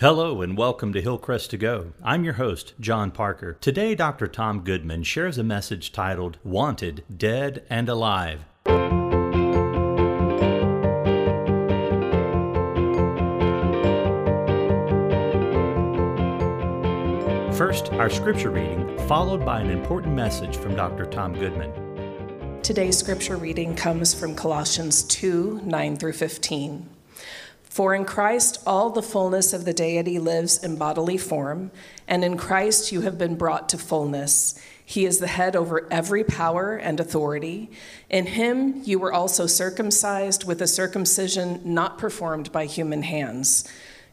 Hello and welcome to Hillcrest to Go. I'm your host, John Parker. Today, Dr. Tom Goodman shares a message titled Wanted, Dead, and Alive. First, our scripture reading, followed by an important message from Dr. Tom Goodman. Today's scripture reading comes from Colossians 2 9 through 15. For in Christ all the fullness of the deity lives in bodily form, and in Christ you have been brought to fullness. He is the head over every power and authority. In him you were also circumcised with a circumcision not performed by human hands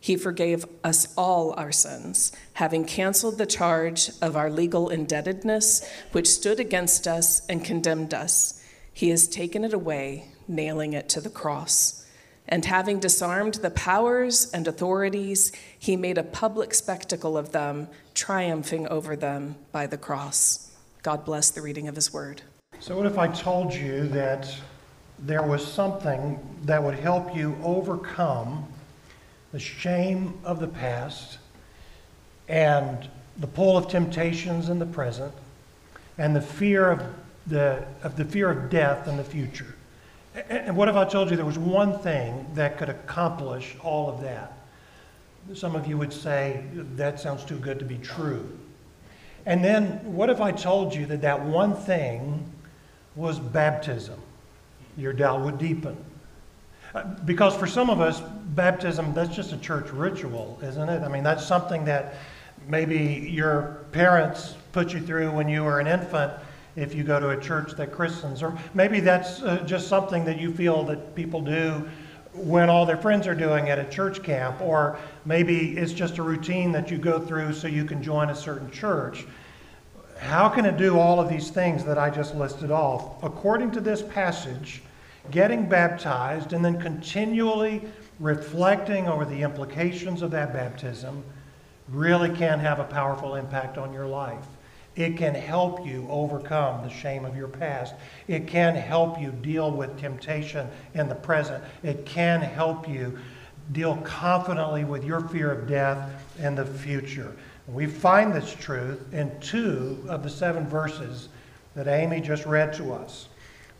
He forgave us all our sins, having canceled the charge of our legal indebtedness, which stood against us and condemned us. He has taken it away, nailing it to the cross. And having disarmed the powers and authorities, he made a public spectacle of them, triumphing over them by the cross. God bless the reading of his word. So, what if I told you that there was something that would help you overcome? The shame of the past, and the pull of temptations in the present, and the fear of the, of the fear of death in the future. And what if I told you there was one thing that could accomplish all of that? Some of you would say, that sounds too good to be true. And then what if I told you that that one thing was baptism? Your doubt would deepen. Because for some of us, baptism, that's just a church ritual, isn't it? I mean, that's something that maybe your parents put you through when you were an infant if you go to a church that christens. Or maybe that's uh, just something that you feel that people do when all their friends are doing at a church camp. Or maybe it's just a routine that you go through so you can join a certain church. How can it do all of these things that I just listed off? According to this passage, getting baptized and then continually reflecting over the implications of that baptism really can have a powerful impact on your life. It can help you overcome the shame of your past. It can help you deal with temptation in the present. It can help you deal confidently with your fear of death in the future. We find this truth in two of the seven verses that Amy just read to us.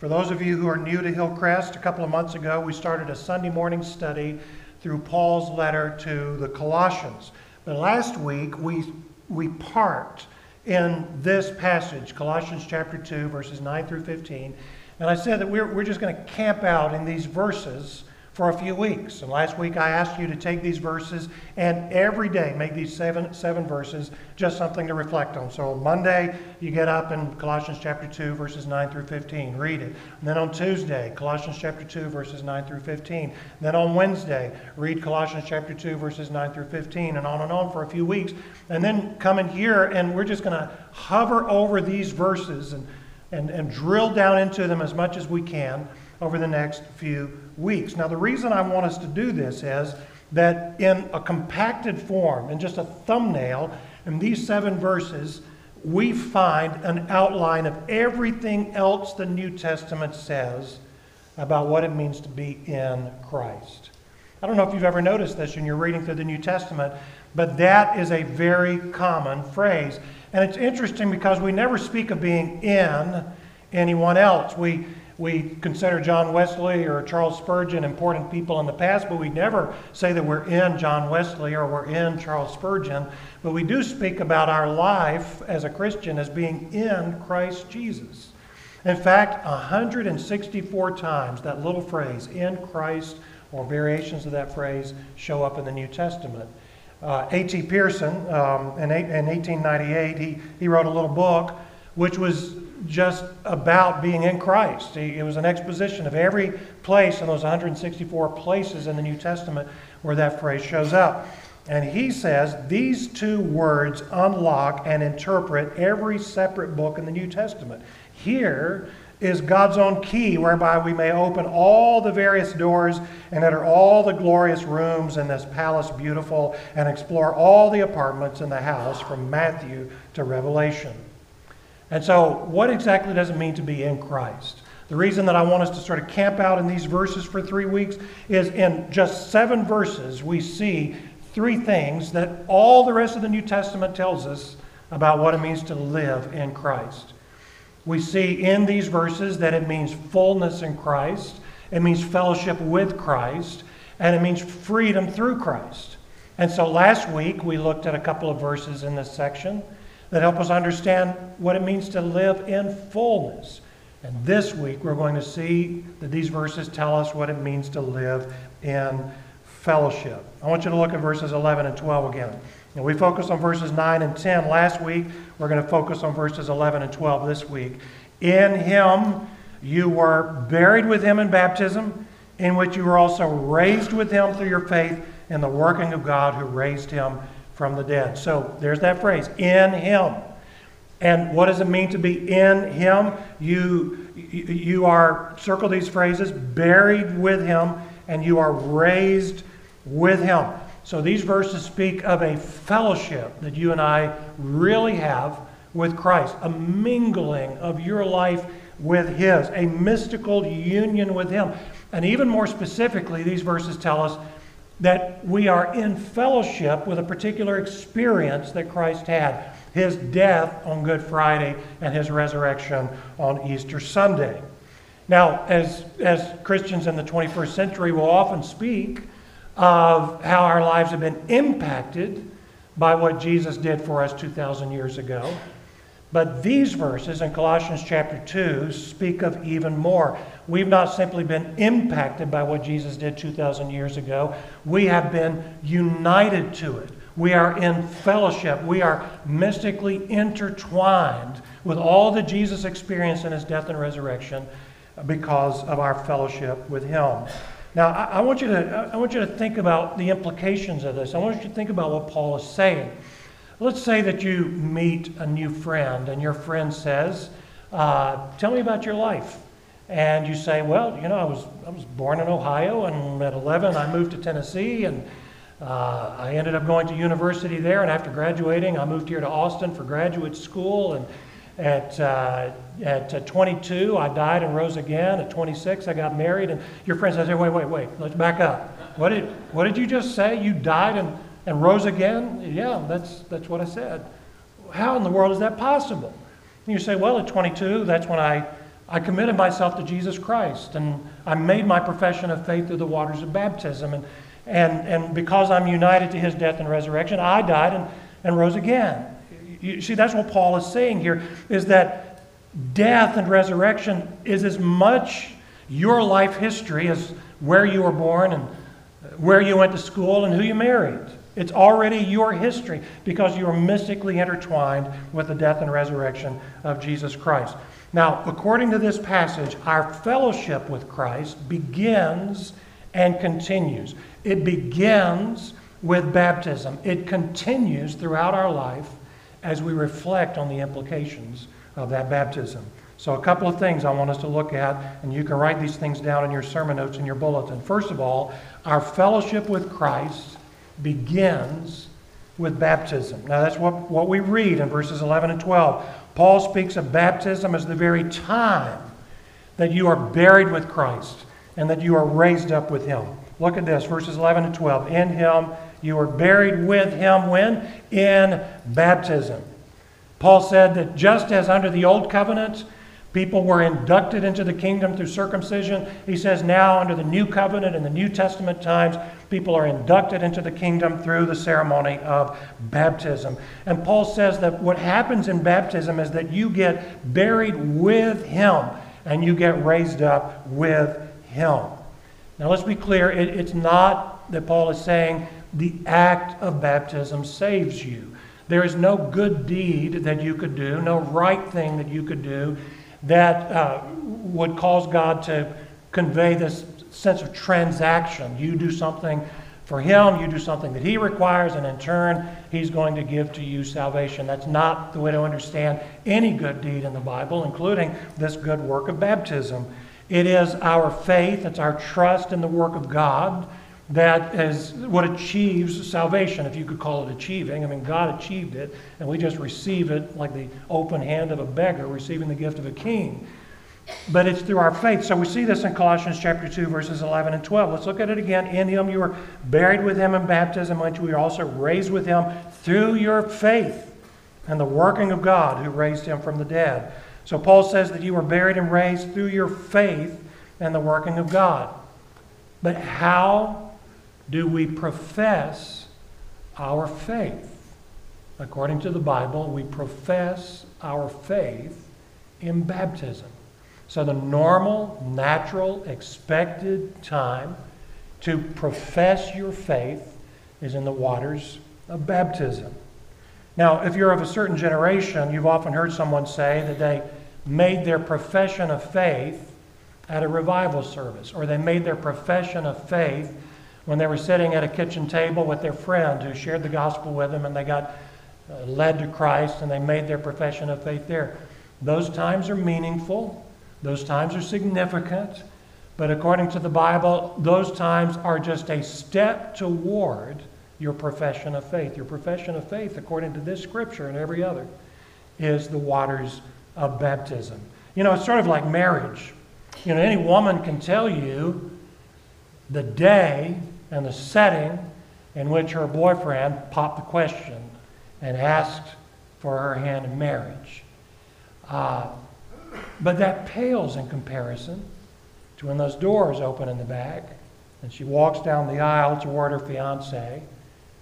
For those of you who are new to Hillcrest, a couple of months ago we started a Sunday morning study through Paul's letter to the Colossians. But last week we, we parked in this passage, Colossians chapter 2, verses 9 through 15. And I said that we're, we're just going to camp out in these verses for a few weeks. And last week I asked you to take these verses and every day make these seven, seven verses just something to reflect on. So Monday, you get up in Colossians chapter 2, verses 9 through 15, read it. And then on Tuesday, Colossians chapter 2, verses 9 through 15. And then on Wednesday, read Colossians chapter 2, verses 9 through 15, and on and on for a few weeks. And then come in here and we're just going to hover over these verses and, and, and drill down into them as much as we can over the next few weeks. Now, the reason I want us to do this is that in a compacted form, in just a thumbnail, in these seven verses, we find an outline of everything else the New Testament says about what it means to be in Christ. I don't know if you've ever noticed this when you're reading through the New Testament, but that is a very common phrase. And it's interesting because we never speak of being in anyone else. We we consider John Wesley or Charles Spurgeon important people in the past, but we never say that we're in John Wesley or we're in Charles Spurgeon. But we do speak about our life as a Christian as being in Christ Jesus. In fact, 164 times that little phrase, in Christ, or variations of that phrase, show up in the New Testament. Uh, A.T. Pierson, um, in, in 1898, he, he wrote a little book which was just about being in Christ. It was an exposition of every place in those 164 places in the New Testament where that phrase shows up. And he says these two words unlock and interpret every separate book in the New Testament. Here, is God's own key whereby we may open all the various doors and enter all the glorious rooms in this palace beautiful and explore all the apartments in the house from Matthew to Revelation. And so, what exactly does it mean to be in Christ? The reason that I want us to sort of camp out in these verses for three weeks is in just seven verses, we see three things that all the rest of the New Testament tells us about what it means to live in Christ. We see in these verses that it means fullness in Christ, it means fellowship with Christ, and it means freedom through Christ. And so last week we looked at a couple of verses in this section that help us understand what it means to live in fullness. And this week we're going to see that these verses tell us what it means to live in fellowship. I want you to look at verses 11 and 12 again. And we focused on verses 9 and 10 last week. We're going to focus on verses 11 and 12 this week. In him you were buried with him in baptism, in which you were also raised with him through your faith in the working of God who raised him from the dead. So there's that phrase, in him. And what does it mean to be in him? You, you are, circle these phrases, buried with him, and you are raised with him. So these verses speak of a fellowship that you and I really have with Christ, a mingling of your life with His, a mystical union with Him. And even more specifically, these verses tell us that we are in fellowship with a particular experience that Christ had his death on Good Friday and his resurrection on Easter Sunday. Now, as, as Christians in the 21st century will often speak of how our lives have been impacted by what Jesus did for us 2,000 years ago. But these verses in Colossians chapter 2 speak of even more. We've not simply been impacted by what Jesus did 2,000 years ago, we have been united to it. We are in fellowship. We are mystically intertwined with all that Jesus experienced in his death and resurrection because of our fellowship with him. Now, I, I, want you to, I want you to think about the implications of this. I want you to think about what Paul is saying. Let's say that you meet a new friend, and your friend says, uh, Tell me about your life. And you say, Well, you know, I was, I was born in Ohio, and at 11 I moved to Tennessee, and uh, I ended up going to university there. And after graduating, I moved here to Austin for graduate school. And at, uh, at 22, I died and rose again. At 26, I got married. And your friend says, hey, wait, wait, wait, let's back up. What did, what did you just say? You died and, and rose again? Yeah, that's, that's what I said. How in the world is that possible? And you say, well, at 22, that's when I, I committed myself to Jesus Christ. And I made my profession of faith through the waters of baptism. And, and, and because I'm united to his death and resurrection, I died and, and rose again. You see, that's what Paul is saying here, is that death and resurrection is as much your life history as where you were born and where you went to school and who you married. It's already your history because you are mystically intertwined with the death and resurrection of Jesus Christ. Now, according to this passage, our fellowship with Christ begins and continues. It begins with baptism, it continues throughout our life as we reflect on the implications of that baptism. So, a couple of things I want us to look at, and you can write these things down in your sermon notes in your bulletin. First of all, our fellowship with Christ begins with baptism. Now, that's what, what we read in verses 11 and 12. Paul speaks of baptism as the very time that you are buried with Christ and that you are raised up with him. Look at this, verses 11 and 12. In him you were buried with him when? In baptism. Paul said that just as under the old covenant, people were inducted into the kingdom through circumcision, he says now under the new covenant in the New Testament times, people are inducted into the kingdom through the ceremony of baptism. And Paul says that what happens in baptism is that you get buried with him and you get raised up with him. Now let's be clear, it, it's not that Paul is saying the act of baptism saves you. There is no good deed that you could do, no right thing that you could do that uh, would cause God to convey this sense of transaction. You do something for him, you do something that he requires, and in turn, he's going to give to you salvation. That's not the way to understand any good deed in the Bible, including this good work of baptism. It is our faith, it's our trust in the work of God that is what achieves salvation, if you could call it achieving. I mean, God achieved it, and we just receive it like the open hand of a beggar receiving the gift of a king but it's through our faith. So we see this in Colossians chapter 2, verses 11 and 12. Let's look at it again. In him you were buried with him in baptism, which we are also raised with him through your faith and the working of God who raised him from the dead. So Paul says that you were buried and raised through your faith and the working of God. But how do we profess our faith? According to the Bible, we profess our faith in baptism. So, the normal, natural, expected time to profess your faith is in the waters of baptism. Now, if you're of a certain generation, you've often heard someone say that they made their profession of faith at a revival service, or they made their profession of faith when they were sitting at a kitchen table with their friend who shared the gospel with them and they got uh, led to Christ and they made their profession of faith there. Those times are meaningful. Those times are significant, but according to the Bible, those times are just a step toward your profession of faith. Your profession of faith, according to this scripture and every other, is the waters of baptism. You know, it's sort of like marriage. You know, any woman can tell you the day and the setting in which her boyfriend popped the question and asked for her hand in marriage. Uh, but that pales in comparison to when those doors open in the back and she walks down the aisle toward her fiance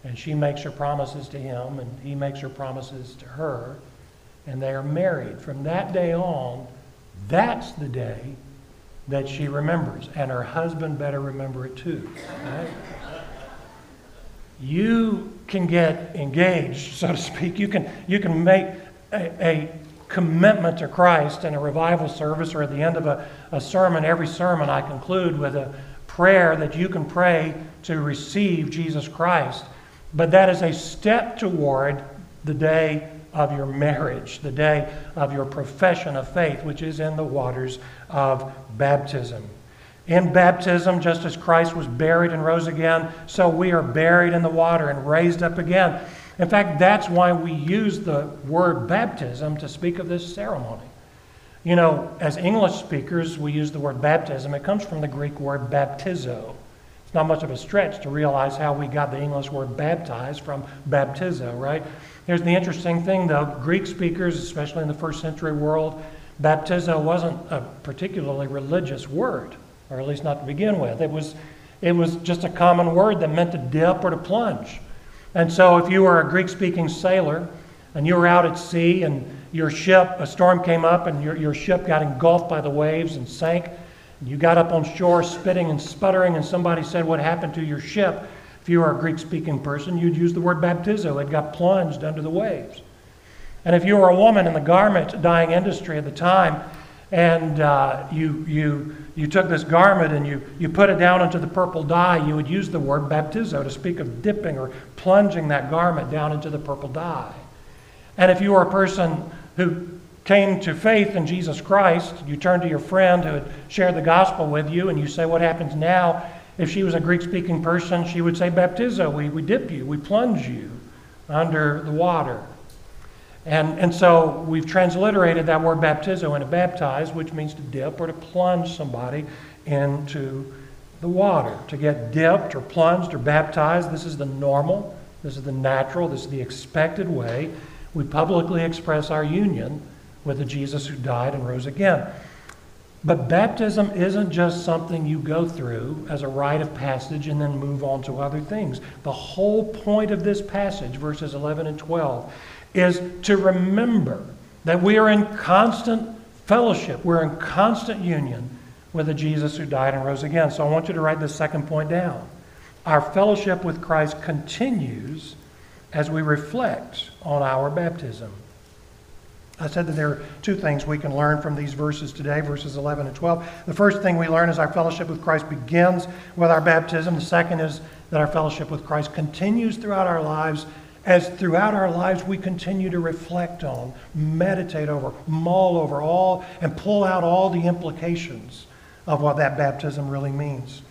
and she makes her promises to him and he makes her promises to her and they are married. From that day on, that's the day that she remembers. And her husband better remember it too. Right? You can get engaged, so to speak. You can, you can make a, a commitment to Christ in a revival service or at the end of a, a sermon, every sermon I conclude with a prayer that you can pray to receive Jesus Christ. But that is a step toward the day of your marriage, the day of your profession of faith, which is in the waters of baptism. In baptism, just as Christ was buried and rose again, so we are buried in the water and raised up again. In fact, that's why we use the word baptism to speak of this ceremony. You know, as English speakers, we use the word baptism. It comes from the Greek word baptizo. It's not much of a stretch to realize how we got the English word baptized from baptizo, right? Here's the interesting thing, though Greek speakers, especially in the first century world, baptizo wasn't a particularly religious word, or at least not to begin with. It was, it was just a common word that meant to dip or to plunge. And so, if you were a Greek speaking sailor and you were out at sea and your ship, a storm came up and your, your ship got engulfed by the waves and sank, and you got up on shore spitting and sputtering, and somebody said, What happened to your ship? If you were a Greek speaking person, you'd use the word baptizo. It got plunged under the waves. And if you were a woman in the garment dyeing industry at the time, and uh, you, you, you took this garment and you, you put it down into the purple dye, you would use the word baptizo to speak of dipping or plunging that garment down into the purple dye. And if you were a person who came to faith in Jesus Christ, you turn to your friend who had shared the gospel with you and you say, What happens now? If she was a Greek speaking person, she would say, Baptizo, we, we dip you, we plunge you under the water. And, and so we've transliterated that word baptizo into baptize, which means to dip or to plunge somebody into the water. To get dipped or plunged or baptized, this is the normal, this is the natural, this is the expected way we publicly express our union with the Jesus who died and rose again. But baptism isn't just something you go through as a rite of passage and then move on to other things. The whole point of this passage, verses 11 and 12, is to remember that we are in constant fellowship, we're in constant union with the Jesus who died and rose again. So I want you to write this second point down. Our fellowship with Christ continues as we reflect on our baptism. I said that there are two things we can learn from these verses today, verses 11 and 12. The first thing we learn is our fellowship with Christ begins with our baptism. The second is that our fellowship with Christ continues throughout our lives, as throughout our lives we continue to reflect on, meditate over, mull over all, and pull out all the implications of what that baptism really means.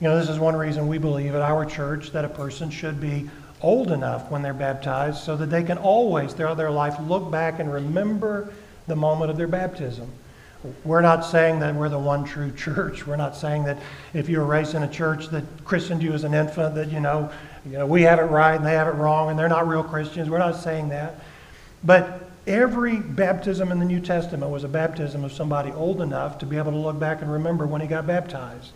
You know, this is one reason we believe at our church that a person should be old enough when they're baptized so that they can always, throughout their life, look back and remember the moment of their baptism. We're not saying that we're the one true church. We're not saying that if you were raised in a church that christened you as an infant, that, you know, you know, we have it right and they have it wrong and they're not real Christians. We're not saying that. But every baptism in the New Testament was a baptism of somebody old enough to be able to look back and remember when he got baptized.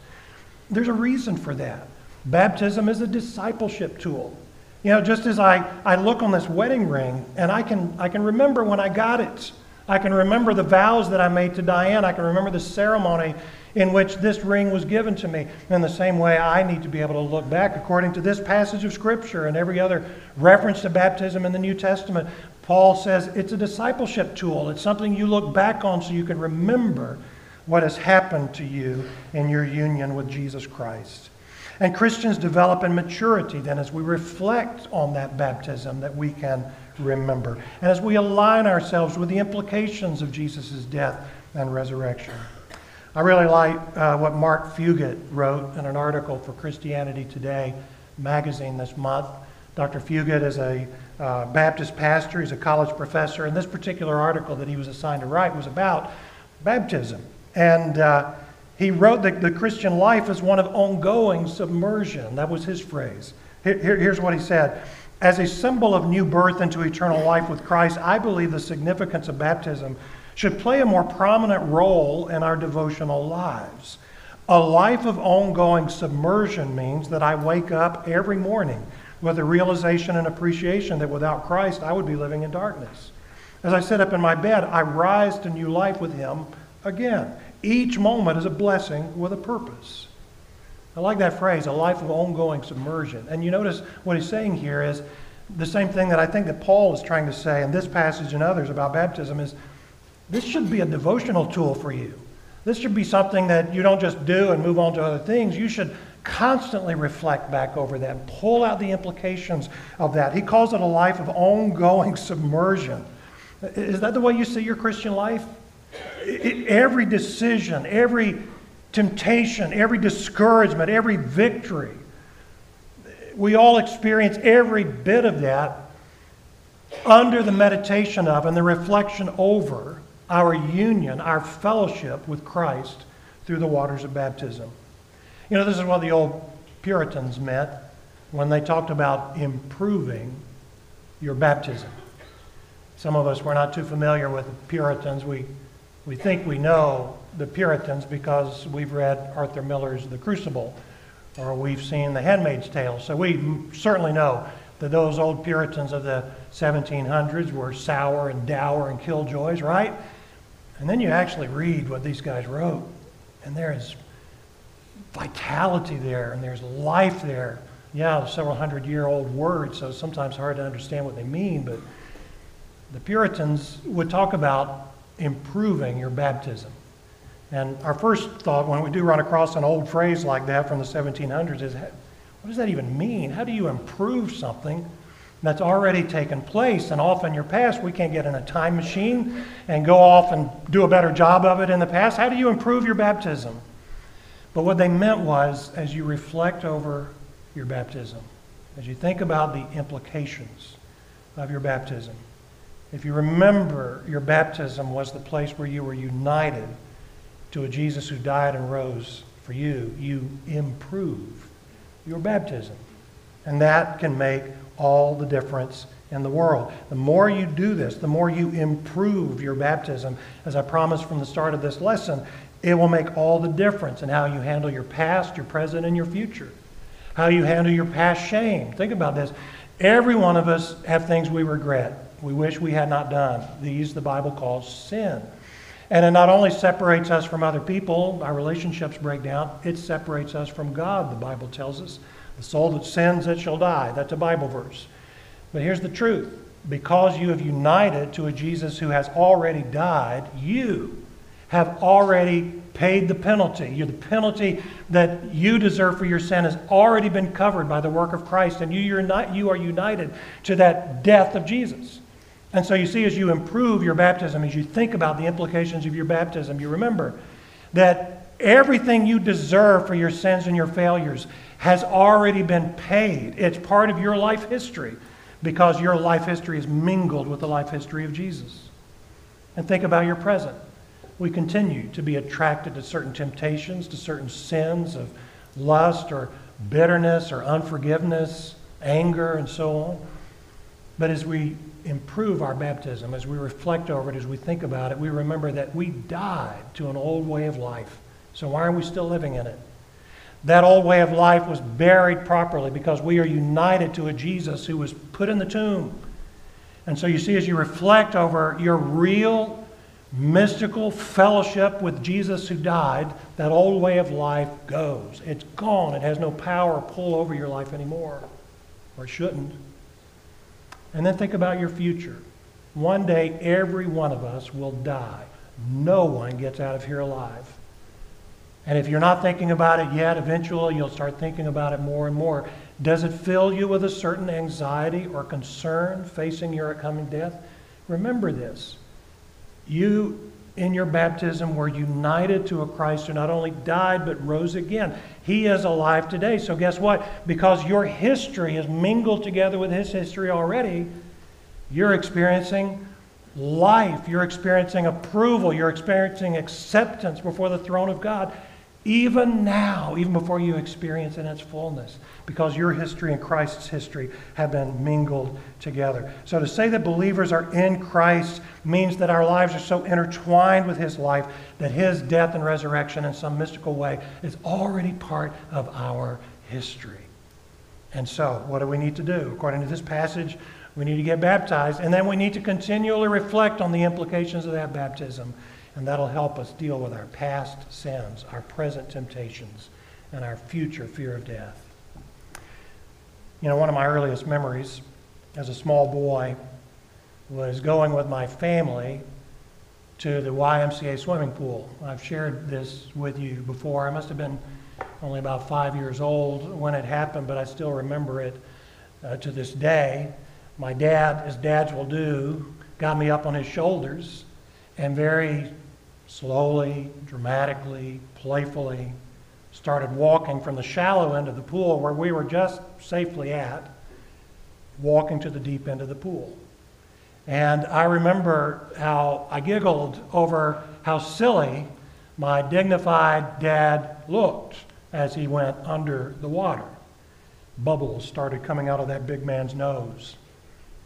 There's a reason for that. Baptism is a discipleship tool. You know, just as I, I look on this wedding ring and I can, I can remember when I got it. I can remember the vows that I made to Diane. I can remember the ceremony in which this ring was given to me. In the same way, I need to be able to look back according to this passage of Scripture and every other reference to baptism in the New Testament. Paul says it's a discipleship tool. It's something you look back on so you can remember what has happened to you in your union with Jesus Christ. And Christians develop in maturity then as we reflect on that baptism that we can remember. And as we align ourselves with the implications of Jesus' death and resurrection. I really like uh, what Mark Fugit wrote in an article for Christianity Today magazine this month. Dr. Fugit is a uh, Baptist pastor, he's a college professor, and this particular article that he was assigned to write was about baptism. And uh, he wrote that the Christian life is one of ongoing submersion. That was his phrase. Here, here's what he said As a symbol of new birth into eternal life with Christ, I believe the significance of baptism should play a more prominent role in our devotional lives. A life of ongoing submersion means that I wake up every morning with a realization and appreciation that without Christ, I would be living in darkness. As I sit up in my bed, I rise to new life with Him again. Each moment is a blessing with a purpose. I like that phrase, a life of ongoing submersion. And you notice what he's saying here is the same thing that I think that Paul is trying to say in this passage and others about baptism is this should be a devotional tool for you. This should be something that you don't just do and move on to other things. You should constantly reflect back over that, and pull out the implications of that. He calls it a life of ongoing submersion. Is that the way you see your Christian life? every decision, every temptation, every discouragement, every victory, we all experience every bit of that under the meditation of and the reflection over our union, our fellowship with Christ through the waters of baptism. You know, this is what the old Puritans meant when they talked about improving your baptism. Some of us were not too familiar with the Puritans. We we think we know the Puritans because we've read Arthur Miller's The Crucible or we've seen The Handmaid's Tale. So we certainly know that those old Puritans of the 1700s were sour and dour and killjoys, right? And then you actually read what these guys wrote, and there is vitality there, and there's life there. Yeah, several hundred year old words, so sometimes hard to understand what they mean, but the Puritans would talk about improving your baptism. And our first thought when we do run across an old phrase like that from the 1700s is what does that even mean? How do you improve something that's already taken place? And often your past, we can't get in a time machine and go off and do a better job of it in the past. How do you improve your baptism? But what they meant was as you reflect over your baptism, as you think about the implications of your baptism, if you remember, your baptism was the place where you were united to a Jesus who died and rose for you. You improve your baptism. And that can make all the difference in the world. The more you do this, the more you improve your baptism, as I promised from the start of this lesson, it will make all the difference in how you handle your past, your present, and your future. How you handle your past shame. Think about this. Every one of us have things we regret we wish we had not done. These the Bible calls sin. And it not only separates us from other people, our relationships break down, it separates us from God, the Bible tells us. The soul that sins, it shall die. That's a Bible verse. But here's the truth because you have united to a Jesus who has already died, you have already paid the penalty. You're the penalty that you deserve for your sin has already been covered by the work of Christ, and you, you are united to that death of Jesus. And so you see, as you improve your baptism, as you think about the implications of your baptism, you remember that everything you deserve for your sins and your failures has already been paid. It's part of your life history because your life history is mingled with the life history of Jesus. And think about your present. We continue to be attracted to certain temptations, to certain sins of lust or bitterness or unforgiveness, anger, and so on. But as we improve our baptism, as we reflect over it, as we think about it, we remember that we died to an old way of life. So why are we still living in it? That old way of life was buried properly because we are united to a Jesus who was put in the tomb. And so you see, as you reflect over your real mystical fellowship with Jesus who died, that old way of life goes. It's gone. It has no power or pull over your life anymore, or shouldn't. And then think about your future. One day, every one of us will die. No one gets out of here alive. And if you're not thinking about it yet, eventually you'll start thinking about it more and more. Does it fill you with a certain anxiety or concern facing your coming death? Remember this. You, in your baptism, were united to a Christ who not only died but rose again. He is alive today. So, guess what? Because your history is mingled together with his history already, you're experiencing life. You're experiencing approval. You're experiencing acceptance before the throne of God even now, even before you experience in its fullness, because your history and Christ's history have been mingled together. So to say that believers are in Christ means that our lives are so intertwined with his life that his death and resurrection in some mystical way is already part of our history. And so, what do we need to do? According to this passage, we need to get baptized, and then we need to continually reflect on the implications of that baptism and that'll help us deal with our past sins, our present temptations, and our future fear of death. You know, one of my earliest memories as a small boy was going with my family to the YMCA swimming pool. I've shared this with you before. I must have been only about five years old when it happened, but I still remember it uh, to this day. My dad, as dads will do, got me up on his shoulders and very slowly, dramatically, playfully, started walking from the shallow end of the pool where we were just safely at, walking to the deep end of the pool. And I remember how I giggled over how silly my dignified dad looked as he went under the water. Bubbles started coming out of that big man's nose.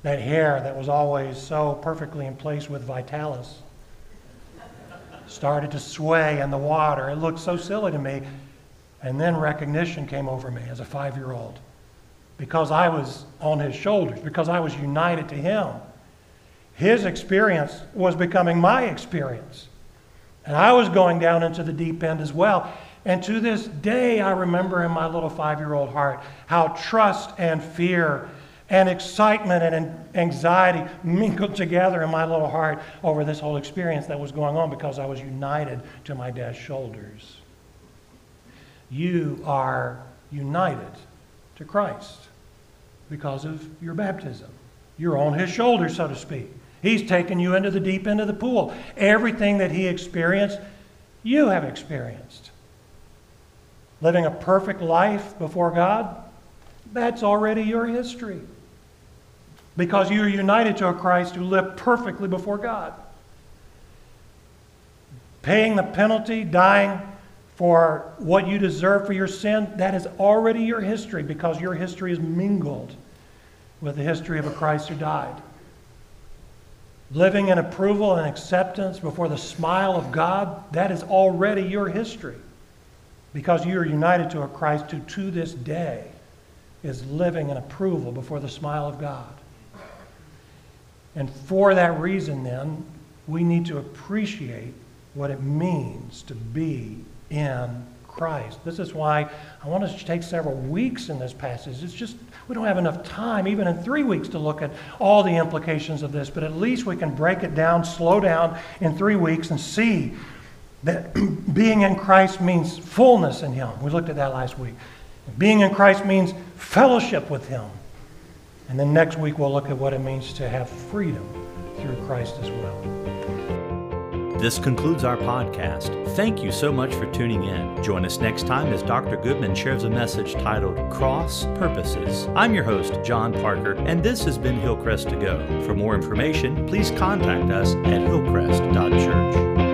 That hair that was always so perfectly in place with Vitalis started to sway in the water. It looked so silly to me. And then recognition came over me as a five year old because I was on his shoulders, because I was united to him. His experience was becoming my experience. And I was going down into the deep end as well. And to this day, I remember in my little five year old heart how trust and fear and excitement and anxiety mingled together in my little heart over this whole experience that was going on because I was united to my dad's shoulders. You are united to Christ because of your baptism. You're on his shoulders, so to speak. He's taken you into the deep end of the pool. Everything that he experienced, you have experienced. Living a perfect life before God, that's already your history because you are united to a Christ who lived perfectly before God. Paying the penalty, dying for what you deserve for your sin, that is already your history because your history is mingled with the history of a Christ who died. Living in approval and acceptance before the smile of God, that is already your history because you are united to a Christ who to this day is living in approval before the smile of God. And for that reason, then, we need to appreciate what it means to be in Christ. This is why I want us to take several weeks in this passage. It's just, we don't have enough time, even in three weeks, to look at all the implications of this, but at least we can break it down, slow down in three weeks, and see that being in Christ means fullness in Him. We looked at that last week. Being in Christ means fellowship with Him. And then next week, we'll look at what it means to have freedom through Christ as well. This concludes our podcast. Thank you so much for tuning in. Join us next time as Dr. Goodman shares a message titled Cross Purposes. I'm your host, John Parker, and this has been Hillcrest to Go. For more information, please contact us at hillcrest.church.